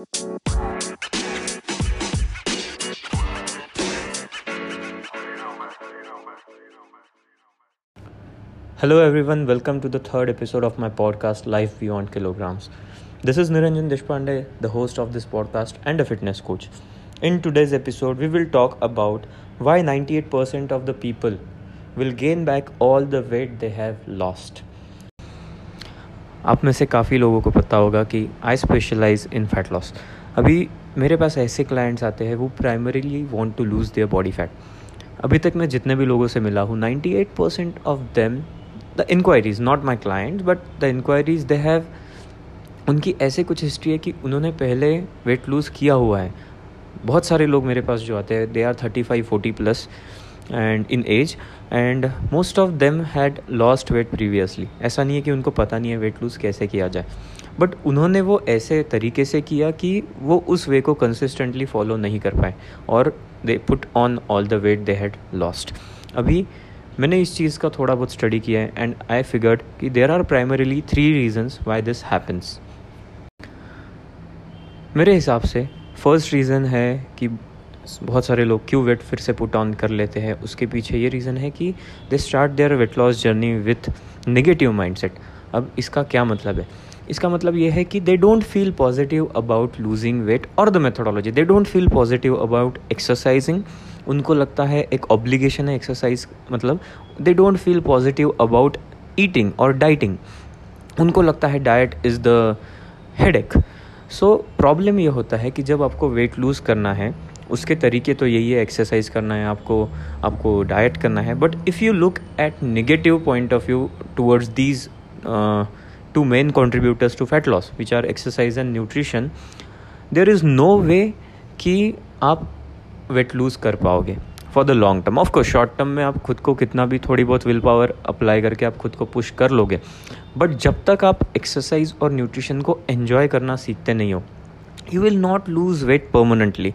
Hello, everyone. Welcome to the third episode of my podcast, Life Beyond Kilograms. This is Niranjan Deshpande, the host of this podcast and a fitness coach. In today's episode, we will talk about why 98% of the people will gain back all the weight they have lost. आप में से काफ़ी लोगों को पता होगा कि I specialize in fat loss अभी मेरे पास ऐसे क्लाइंट्स आते हैं, वो primarily want to lose their body fat अभी तक मैं जितने भी लोगों से मिला हूँ 98 percent of them the inquiries not my client but the inquiries they have उनकी ऐसे कुछ हिस्ट्री है कि उन्होंने पहले वेट लूज़ किया हुआ है. बहुत सारे लोग मेरे पास जो आते हैं they are thirty five forty plus and in age and most of them had lost weight previously ऐसा नहीं है कि उनको पता नहीं है वेट लूज़ कैसे किया जाए बट उन्होंने वो ऐसे तरीके से किया कि वो उस वे को कंसिस्टेंटली फॉलो नहीं कर पाए, और they put on all the weight they had lost अभी मैंने इस चीज़ का थोड़ा बहुत स्टडी किया है एंड आई फिगर्ड कि there are primarily three reasons why this happens मेरे हिसाब से फ़र्स्ट रीज़न है कि बहुत सारे लोग क्यों वेट फिर से पुट ऑन कर लेते हैं। उसके पीछे ये रीज़न है कि they start their weight loss journey with negative mindset अब इसका क्या मतलब है? इसका मतलब ये है कि they don't feel positive about losing weight और the methodology they don't feel positive about exercising उनको लगता है एक ऑब्लिगेशन है एक्सरसाइज मतलब they don't feel positive about eating और डाइटिंग उनको लगता है diet is the head so problem ये होता है कि जब आपको वेट लूज़ करना है उसके तरीके तो यही है एक्सरसाइज करना है, आपको आपको डाइट करना है. But if you look at negative point of view towards these two main contributors to fat loss which are exercise and nutrition there is no way कि आप वेट लूज़ कर पाओगे for the long term of course short term में आप खुद को कितना भी थोड़ी बहुत विल पावर अप्लाई करके आप खुद को पुश कर लोगे. बट जब तक आप एक्सरसाइज और न्यूट्रिशन को एन्जॉय करना सीखते नहीं हो you will not lose weight permanently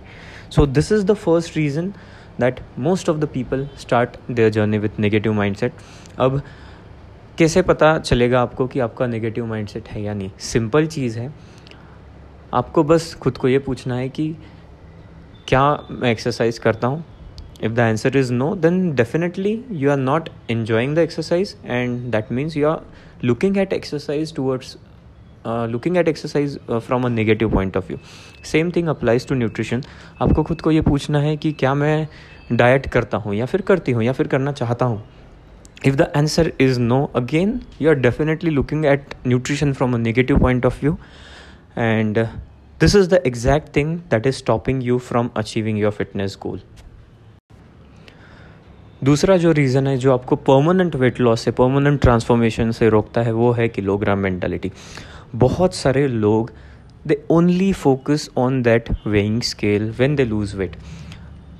so, this is the first reason that most of the people start their journey with negative mindset. अब कैसे पता चलेगा आपको कि आपका नेगेटिव माइंडसेट है या नहीं? सिंपल चीज़ है। आपको बस खुद को ये पूछना है कि क्या मैं एक्सरसाइज करता हूँ? If the answer is no then definitely you are not enjoying the exercise and that means you are looking at exercise towards looking at exercise from a negative point of view same thing applies to nutrition आपको खुद को ये पूछना है कि क्या मैं diet करता हूँ या फिर करती हूँ या फिर करना चाहता हूँ? If the answer is no again you are definitely looking at nutrition from a negative point of view and this is the exact thing that is stopping you from achieving your fitness goal दूसरा जो reason है, जो आपको permanent weight loss से permanent transformation से रोकता है, वो है किलोग्राम मेंटालिटी बहुत सारे लोग they only focus on that weighing scale when they lose weight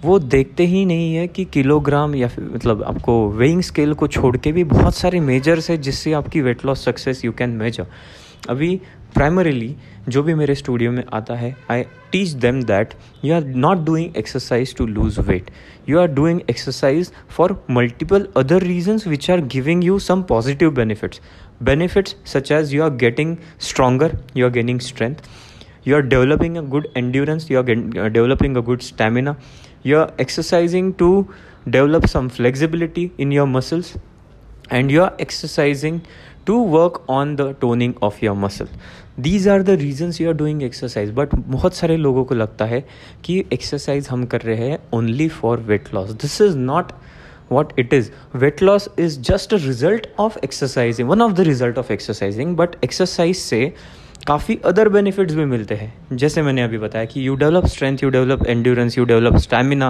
वो देखते ही नहीं है कि किलोग्राम या फिर मतलब आपको वेइंग स्केल को छोड़ के भी बहुत सारे मेजर्स है जिससे आपकी weight loss success you can measure अभी प्राइमरीली जो भी मेरे स्टूडियो में आता है I teach them that you are not doing exercise to lose weight you are doing exercise for multiple other reasons which are giving you some positive benefits benefits such as you are getting stronger you are gaining strength you are developing a good endurance you are getting, uh, developing a good stamina you are exercising to develop some flexibility in your muscles and you are exercising to work on the toning of your muscle these are the reasons you are doing exercise but बहुत सारे लोगों को लगता है कि exercise हम कर रहे हैं only for weight loss this is not what it is. Weight loss is just a result of exercising, one of the result of exercising, but exercise से काफ़ी अदर बेनिफिट्स भी मिलते हैं। जैसे मैंने अभी बताया कि you develop strength you develop endurance you develop stamina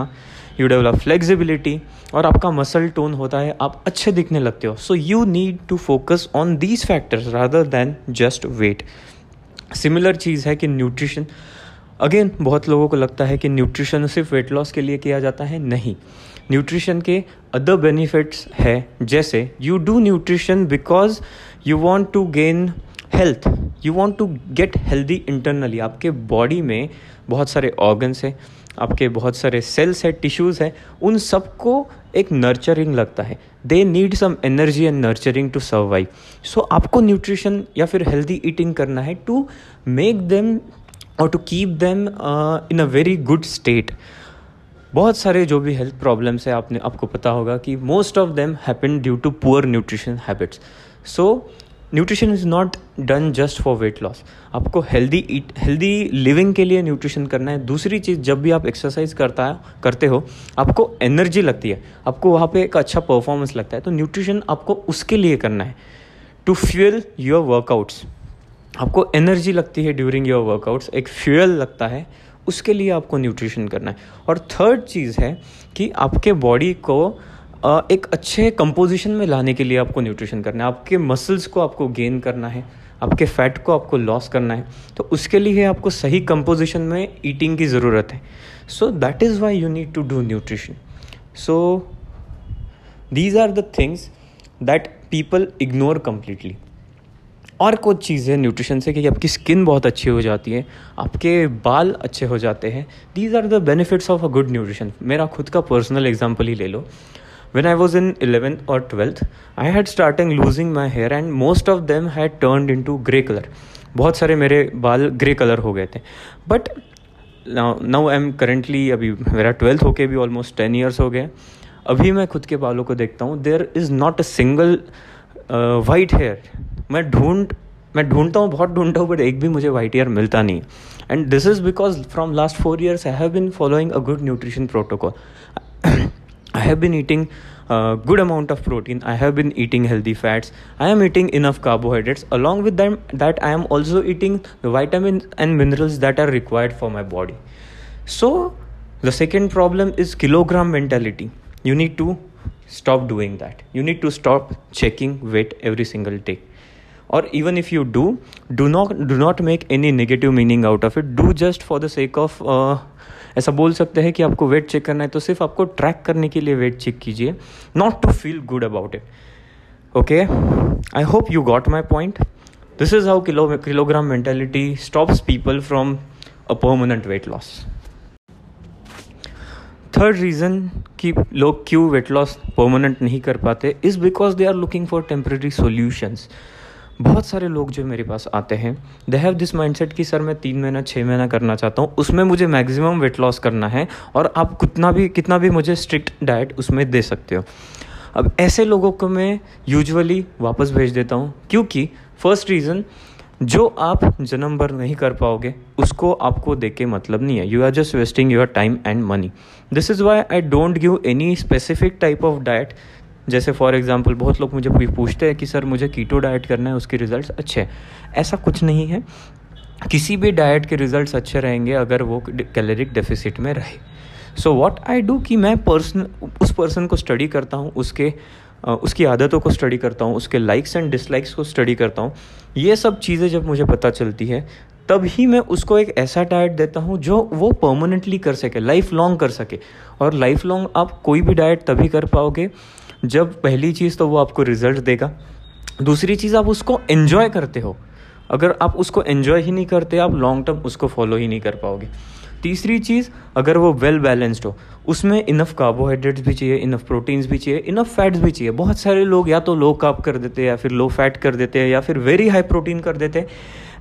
you develop flexibility और आपका मसल टोन होता है, आप अच्छे दिखने लगते हो। So you need to focus on these factors rather than just weight similar चीज़ है कि न्यूट्रिशन अगेन बहुत लोगों को लगता है कि न्यूट्रिशन सिर्फ़ वेट लॉस के लिए किया जाता है, नहीं। न्यूट्रिशन के अदर बेनिफिट्स है, जैसे you do nutrition because you want to gain health you want to get healthy internally आपके बॉडी में बहुत सारे ऑर्गन्स हैं, आपके बहुत सारे सेल्स है टिश्यूज़ हैं, उन सबको एक नर्चरिंग लगता है। They need some energy and nurturing to survive so आपको न्यूट्रिशन या फिर हेल्दी ईटिंग करना है टू मेक देम और to keep them in a very good state बहुत सारे जो भी हेल्थ प्रॉब्लम्स है, आपने, आपको पता होगा कि most of them happen due to poor nutrition habits so nutrition is not done just for weight loss आपको हेल्दी ईट हेल्दी लिविंग के लिए न्यूट्रिशन करना है। दूसरी चीज़, जब भी आप एक्सरसाइज करता है, करते हो, आपको एनर्जी लगती है। आपको वहाँ पे एक अच्छा परफॉर्मेंस लगता है। तो न्यूट्रिशन आपको उसके लिए करना है। टू फ्यूल योर वर्कआउट्स आपको एनर्जी लगती है ड्यूरिंग योर वर्कआउट्स एक फ्यूल लगता है, उसके लिए आपको न्यूट्रिशन करना है। और थर्ड चीज़ है कि आपके बॉडी को एक अच्छे कंपोजिशन में लाने के लिए आपको न्यूट्रिशन करना है। आपके मसल्स को आपको गेन करना है, आपके फैट को आपको लॉस करना है। तो उसके लिए आपको सही कंपोजिशन में ईटिंग की ज़रूरत है। So that is why you need to do nutrition so these are the things that people ignore completely और कुछ चीज़ें न्यूट्रिशन से कि आपकी स्किन बहुत अच्छी हो जाती है, आपके बाल अच्छे हो जाते हैं। These are the benefits of a good nutrition मेरा खुद का पर्सनल एग्ज़ाम्पल ही ले लो। When i was in 11th or 12th i had started losing my hair and most of them had turned into grey color. बहुत सारे मेरे बाल grey colour हो गए थे। But now I am currently अभी मेरा ट्वेल्थ होके भी ऑलमोस्ट टेन ईयर्स हो गए अभी मैं खुद के बालों को देखता हूँ there is not a single white hair मैं ढूंढ मैं ढूंढता हूँ बहुत ढूंढता हूँ बट एक भी मुझे वाइट हेयर मिलता नहीं and this is because from last four years I have been following a good nutrition protocol I have been eating a good amount of protein. I have been eating healthy fats. I am eating enough carbohydrates. Along with them, that I am also eating the vitamins and minerals that are required for my body. So the second problem is kilogram mentality. You need to stop doing that. You need to stop checking weight every single day. Or even if you do, do not do not make any negative meaning out of it. Do just for the sake of uh, ऐसा बोल सकते हैं कि आपको wait check करना है तो सिर्फ आपको ट्रैक करने के लिए वेट चेक कीजिए not to feel good about it okay I hope you got my point this is how kilo kilogram mentality stops people from a permanent weight loss third reason कि लोग क्यों weight loss permanent नहीं कर पाते is because they are looking for temporary solutions बहुत सारे लोग जो मेरे पास आते हैं दे हैव दिस माइंडसेट कि सर मैं तीन महीना छः महीना करना चाहता हूँ, उसमें मुझे मैक्सिमम वेट लॉस करना है और आप कितना भी कितना भी मुझे स्ट्रिक्ट डाइट उसमें दे सकते हो। अब ऐसे लोगों को मैं यूजुअली वापस भेज देता हूँ, क्योंकि फ़र्स्ट रीज़न जो आप जन्म भर नहीं कर पाओगे, उसको आपको देख के मतलब नहीं है। You are just wasting your time and money this is why I don't give any specific type of diet जैसे फॉर एग्ज़ाम्पल बहुत लोग मुझे पूछते हैं कि, सर, मुझे कीटो डाइट करना है, उसके रिजल्ट्स अच्छे हैं। ऐसा कुछ नहीं है। किसी भी डाइट के रिजल्ट्स अच्छे रहेंगे अगर वो कैलोरिक डेफिसिट में रहे। सो वॉट आई डू कि मैं पर्सन उस पर्सन को स्टडी करता हूँ, उसके उसकी आदतों को स्टडी करता हूँ, उसके लाइक्स एंड डिसलाइक्स को स्टडी करता हूँ, ये सब चीज़ें जब मुझे पता चलती है, तब ही मैं उसको एक ऐसा डाइट देता हूँ जो वो परमानेंटली कर सके लाइफ लॉन्ग कर सके। और लाइफ लॉन्ग आप कोई भी डाइट तभी कर पाओगे, जब पहली चीज़ तो वो आपको रिज़ल्ट देगा, दूसरी चीज़ आप उसको एन्जॉय करते हो। अगर आप उसको एन्जॉय ही नहीं करते, आप लॉन्ग टर्म उसको फॉलो ही नहीं कर पाओगे। तीसरी चीज़ अगर वो वेल बैलेंस्ड हो उसमें इनफ कार्बोहाइड्रेट्स भी चाहिए इनफ प्रोटीन्स भी चाहिए इनफ फैट्स भी चाहिए। बहुत सारे लोग या तो लो काप कर देते हैं या फिर लो फैट कर देते हैं या फिर वेरी हाई प्रोटीन कर देते हैं।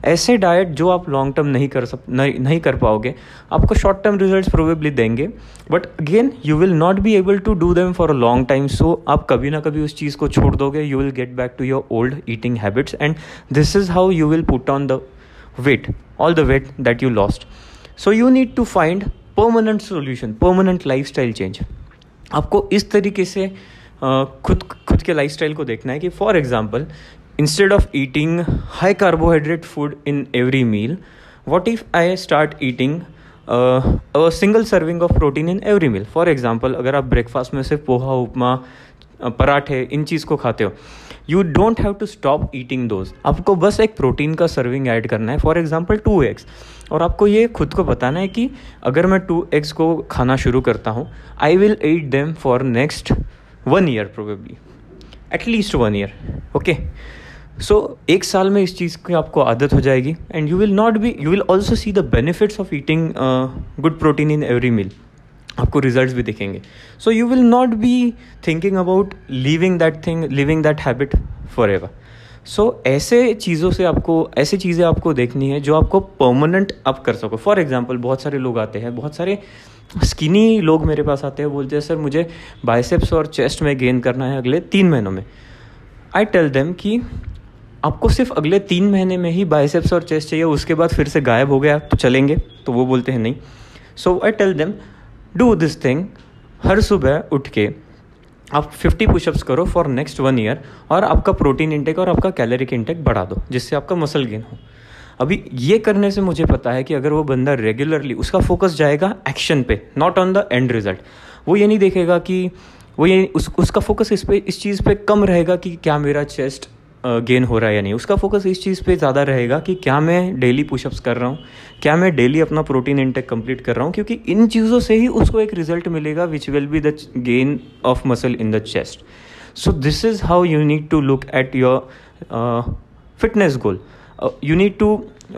ऐसे डाइट जो आप लॉन्ग टर्म नहीं कर सक नहीं, नहीं कर पाओगे आपको शॉर्ट टर्म रिज़ल्ट प्रोबेबली देंगे। But again you will not be able to do them for a long time so आप कभी ना कभी उस चीज़ को छोड़ दोगे। You will get back to your old eating habits and this is how you will put on the weight all the weight that you lost so you need to find permanent solution permanent life style change आपको इस तरीके से खुद खुद के life style को देखना है कि for example instead of eating high carbohydrate food in every meal what if I start eating single serving of protein in every meal for example अगर आप ब्रेकफास्ट में सिर्फ़ पोहा, उपमा पराठे, इन चीज़ को खाते हो you don't have to stop eating those आपको बस एक प्रोटीन का सर्विंग ऐड करना है. फॉर एग्ज़ाम्पल टू एग्स और आपको ये खुद को बताना है कि अगर मैं टू एग्स को खाना शुरू करता हूँ I will eat them for next one year probably at least one year okay so एक साल में इस चीज़ की आपको आदत हो जाएगी. And you will not be you will also see the benefits of eating good protein in every meal आपको रिज़ल्ट भी दिखेंगे। So you will not be thinking about living that thing living that habit forever so ऐसे चीज़ों से आपको, ऐसी चीज़ें आपको देखनी है जो आपको परमानेंट अप कर सको। फॉर एग्ज़ाम्पल बहुत सारे लोग आते हैं, बहुत सारे स्किनी लोग मेरे पास आते हैं, बोलते हैं, सर, मुझे बाइसेप्स और चेस्ट में गेन करना है अगले तीन महीनों में। आई टेल देम कि आपको सिर्फ़ अगले तीन महीने में ही बाइसेप्स और चेस्ट चाहिए, उसके बाद फिर से गायब हो गया तो चलेंगे। तो वो बोलते हैं, नहीं। So I tell them do this thing हर सुबह उठ के आप 50 पुशअप्स करो फॉर नेक्स्ट वन ईयर और आपका प्रोटीन इंटेक और आपका कैलोरिक इंटेक बढ़ा दो, जिससे आपका मसल गेन हो। अभी ये करने से मुझे पता है कि अगर वो बंदा रेगुलरली उसका फोकस जाएगा एक्शन पे not on the end result वो ये नहीं देखेगा कि वो ये उस, उसका फोकस इस पे, इस चीज़ पे कम रहेगा कि क्या मेरा चेस्ट गेन हो रहा है या नहीं? उसका फोकस इस चीज़ पे ज़्यादा रहेगा कि क्या मैं डेली पुशअप्स कर रहा हूँ? क्या मैं डेली अपना प्रोटीन इंटेक कंप्लीट कर रहा हूँ? क्योंकि इन चीज़ों से ही उसको एक रिज़ल्ट मिलेगा which will be the gain of muscle in the chest so this is how you need to look at your fitness goal you need to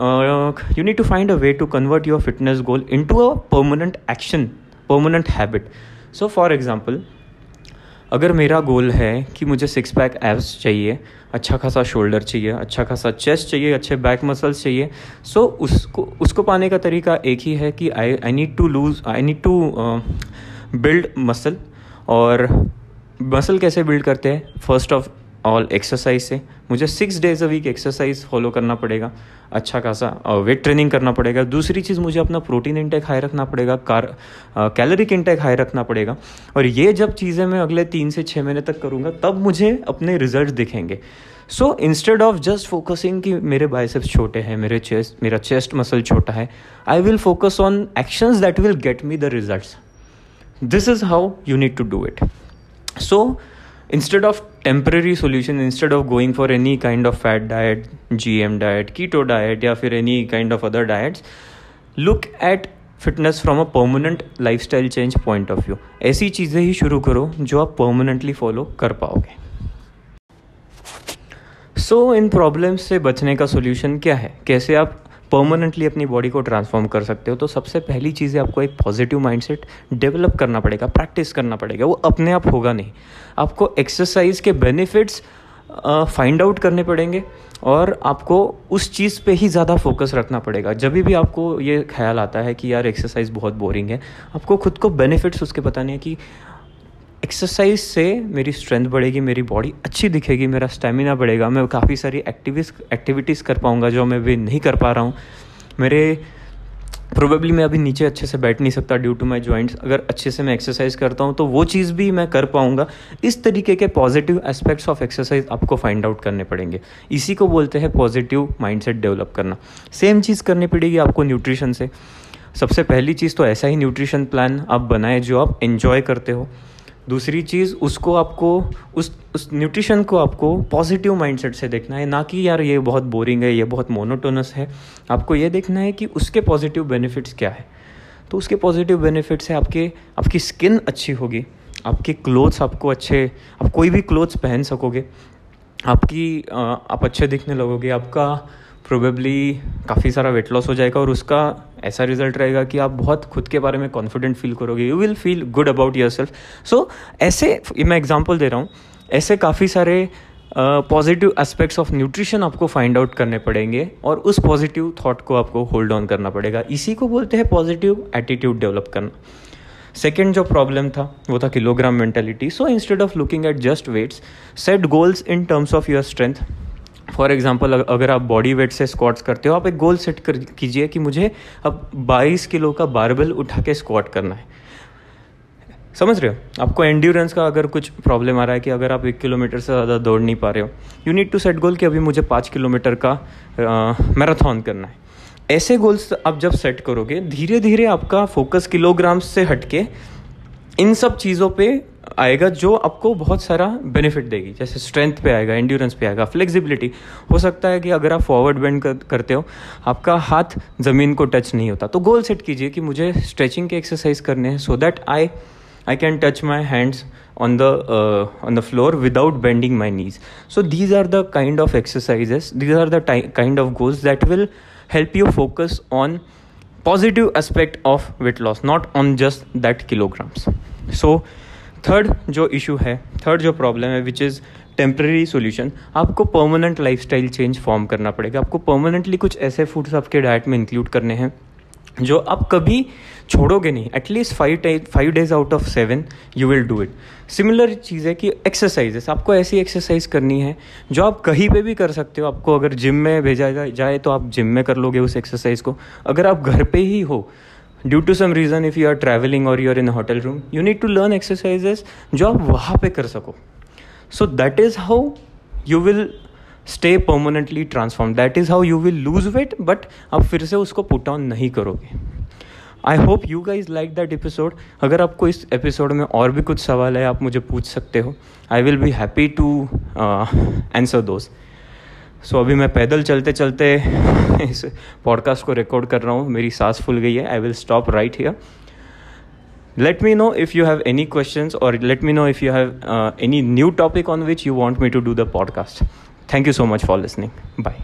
uh, you need to find a way to convert your fitness goal into a permanent action permanent habit. So for example अगर मेरा गोल है कि मुझे six pack abs चाहिए अच्छा खासा shoulder चाहिए अच्छा खासा चेस्ट चाहिए अच्छे बैक मसल्स चाहिए सो so, उसको उसको पाने का तरीका एक ही है कि I I need to lose I need to build muscle और मसल कैसे बिल्ड करते हैं? फ़र्स्ट ऑफ़ ऑल एक्सरसाइज से। मुझे six days a week exercise follow करना पड़ेगा अच्छा खासा वेट ट्रेनिंग करना पड़ेगा। दूसरी चीज़, मुझे अपना प्रोटीन इंटेक हाई रखना पड़ेगा कार कैलोरिक इंटेक हाई रखना पड़ेगा। और ये जब चीज़ें मैं अगले तीन से छः महीने तक करूँगा, तब मुझे अपने रिज़ल्ट दिखेंगे। So instead of just focusing कि मेरे बाइसेप्स छोटे हैं, मेरे चेस्ट मेरा चेस्ट मसल छोटा है I will focus on actions that will get me the results this is how you need to do it so instead of temporary solution instead of going for any kind of fat diet gm diet keto diet या फिर any kind of other diets look at fitness from a permanent life style change point of view ऐसी चीज़ें ही शुरू करो जो आप permanently follow कर पाओगे सो so, इन प्रॉब्लम्स से बचने का सोल्यूशन क्या है कैसे आप परमानेंटली अपनी बॉडी को ट्रांसफॉर्म कर सकते हो तो सबसे पहली चीज़ है आपको एक पॉजिटिव माइंडसेट डेवलप करना पड़ेगा प्रैक्टिस करना पड़ेगा, वो अपने आप होगा नहीं। आपको एक्सरसाइज के बेनिफिट्स फाइंड आउट करने पड़ेंगे और आपको उस चीज़ पे ही ज़्यादा फोकस रखना पड़ेगा। जब भी आपको ये ख्याल आता है कि यार एक्सरसाइज बहुत बोरिंग है, आपको खुद को बेनिफिट्स उसके बताने हैं कि एक्सरसाइज से मेरी स्ट्रेंथ बढ़ेगी, मेरी बॉडी अच्छी दिखेगी, मेरा स्टेमिना बढ़ेगा, मैं काफ़ी सारी एक्टिविस एक्टिविटीज़ कर पाऊँगा जो मैं भी नहीं कर पा रहा हूँ। मेरे प्रोबेबली मैं अभी नीचे अच्छे से बैठ नहीं सकता ड्यू टू माई जॉइंट्स अगर अच्छे से मैं एक्सरसाइज करता हूँ तो वो चीज़ भी मैं कर पाऊँगा। इस तरीके के पॉजिटिव एस्पेक्ट्स ऑफ़ एक्सरसाइज आपको फाइंड आउट करने पड़ेंगे। इसी को बोलते हैं पॉजिटिव माइंडसेट डेवलप करना। सेम चीज़ करनी पड़ेगी आपको न्यूट्रिशन से। सबसे पहली चीज़ तो ऐसा ही न्यूट्रिशन प्लान आप बनाए जो आप इन्जॉय करते हो। दूसरी चीज़, उसको आपको, उस उस न्यूट्रिशन को आपको पॉजिटिव माइंडसेट से देखना है। ना कि यार ये बहुत बोरिंग है, ये बहुत मोनोटोनस है। आपको ये देखना है कि उसके पॉजिटिव बेनिफिट्स क्या है। तो उसके पॉजिटिव बेनिफिट्स है आपके, आपकी स्किन अच्छी होगी। आपके क्लोथ्स आपको अच्छे, आप कोई भी क्लोथ्स पहन सकोगे। आपकी आप अच्छे दिखने लगोगे। आपका प्रोबेबली काफ़ी सारा वेट लॉस हो जाएगा और उसका ऐसा रिज़ल्ट रहेगा कि आप बहुत खुद के बारे में कॉन्फिडेंट फील करोगे। You will feel good about yourself so ऐसे, मैं एग्ज़ाम्पल दे रहा हूँ। ऐसे काफ़ी सारे पॉजिटिव एस्पेक्ट्स ऑफ़ न्यूट्रिशन आपको फाइंड आउट करने पड़ेंगे और उस पॉजिटिव थॉट को आपको होल्ड ऑन करना पड़ेगा। इसी को बोलते हैं पॉजिटिव एटीट्यूड डेवलप करना। सेकेंड जो प्रॉब्लम था, वो था kilogram mentality so instead of looking at just weights set goals in terms of your strength for example अगर आप बॉडी वेट से स्क्वाट्स करते हो, आप एक गोल सेट कर, कीजिए कि मुझे अब 22 किलो का बारबल उठा के स्क्वाट करना है। समझ रहे हो? आपको एंड्योरेंस का अगर कुछ प्रॉब्लम आ रहा है कि अगर आप एक किलोमीटर से ज़्यादा दौड़ नहीं पा रहे हो you need to set goal कि अभी मुझे पाँच किलोमीटर का मैराथन करना है। ऐसे गोल्स आप जब सेट करोगे धीरे धीरे आपका फोकस किलोग्राम्स से हटके इन सब चीज़ों पे आएगा जो आपको बहुत सारा बेनिफिट देगी। जैसे स्ट्रेंथ पे आएगा एंड्योरेंस पे आएगा फ्लेक्सिबिलिटी हो सकता है कि अगर आप फॉरवर्ड बेंड करते हो, आपका हाथ ज़मीन को टच नहीं होता। तो गोल सेट कीजिए कि मुझे स्ट्रेचिंग के एक्सरसाइज करने हैं so that I I can touch my hands on the on the floor without bending my knees so these are the kind of exercises these are the kind of goals that will help you focus on positive aspect of weight loss not on just that kilograms so third जो issue है third जो problem है which is temporary solution आपको permanent life style change form करना पड़ेगा। आपको permanently कुछ ऐसे फूड्स आपके डाइट में इंक्लूड करने हैं, जो आप कभी छोड़ोगे नहीं। At least five five days out of seven you will do it similar चीज़ है कि एक्सरसाइजेस आपको ऐसी एक्सरसाइज करनी है, जो आप कहीं पे भी कर सकते हो। आपको अगर जिम में भेजा जाए तो आप जिम में कर लोगे उस एक्सरसाइज को। अगर आप घर पे ही हो due to some reason if you are travelling और you are in hotel room you need to learn exercises जो आप वहाँ पे कर सको। So that is how you will stay permanently transform that is how you will lose weight but आप फिर से उसको पुट ऑन नहीं करोगे। I hope you guys like that episode अगर आपको इस एपिसोड में और भी कुछ सवाल है, आप मुझे पूछ सकते हो। I will be happy to answer दोस्त सो अभी मैं पैदल चलते चलते इस पॉडकास्ट को रिकॉर्ड कर रहा हूँ। मेरी सांस फुल गई है। I will stop right here let me know if you have any question और let me know if you have any new topic on which you want me to do the podcast thank you so much for listening bye